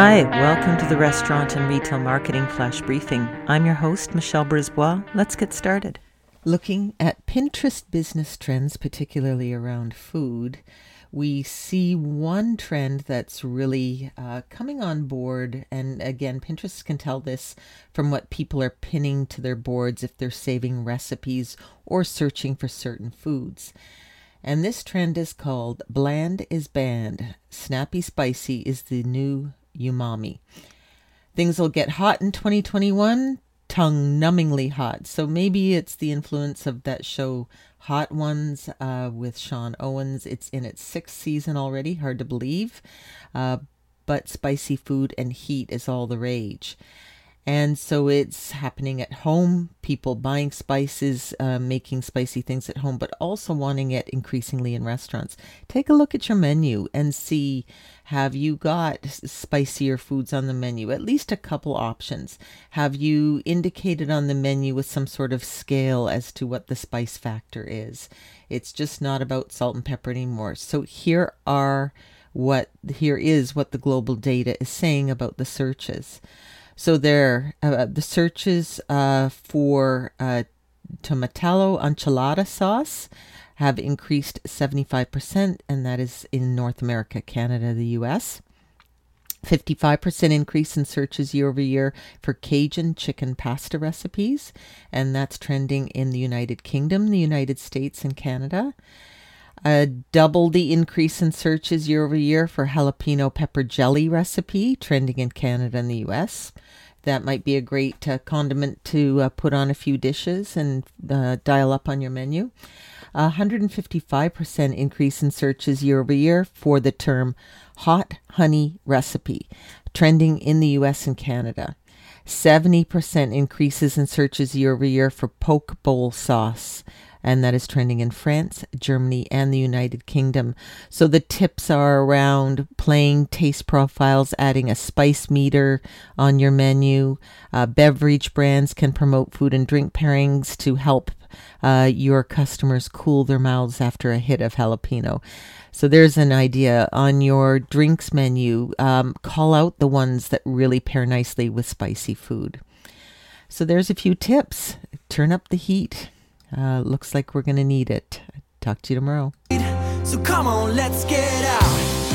Hi, welcome to the Restaurant and Retail Marketing Flash Briefing. I'm your host, Michelle Brisbois. Let's get started. Looking at Pinterest business trends, particularly around food, we see one trend that's really uh, coming on board. And again, Pinterest can tell this from what people are pinning to their boards if they're saving recipes or searching for certain foods. And this trend is called Bland is Banned. Snappy Spicy is the new umami. Things will get hot in 2021, tongue numbingly hot. So maybe it's the influence of that show Hot Ones uh, with Sean Evans. It's in its sixth season already, hard to believe. Uh, but spicy food and heat is all the rage. And so it's happening at home, people buying spices, uh, making spicy things at home, but also wanting it increasingly in restaurants. Take a look at your menu and see have you got spicier foods on the menu? At least a couple options. Have you indicated on the menu with some sort of scale as to what the spice factor is? It's just not about salt and pepper anymore. So here are what here is what the global data is saying about the searches. So there, uh, the searches uh, for uh, tomatillo enchilada sauce have increased 75%, and that is in North America, Canada, the US. 55% increase in searches year over year for Cajun chicken pasta recipes, and that's trending in the United Kingdom, the United States, and Canada. Uh, double the increase in searches year over year for jalapeno pepper jelly recipe, trending in Canada and the US. That might be a great uh, condiment to uh, put on a few dishes and uh, dial up on your menu. A 155% increase in searches year over year for the term hot honey recipe, trending in the US and Canada. 70% increases in searches year over year for poke bowl sauce, and that is trending in France, Germany, and the United Kingdom. So the tips are around playing taste profiles, adding a spice meter on your menu. Uh, beverage brands can promote food and drink pairings to help uh, your customers cool their mouths after a hit of jalapeno. So there's an idea on your drinks menu. Um, call out the ones that really pair nicely with spicy food. So there's a few tips. Turn up the heat. Uh, looks like we're going to need it. Talk to you tomorrow. So come on, let's get out.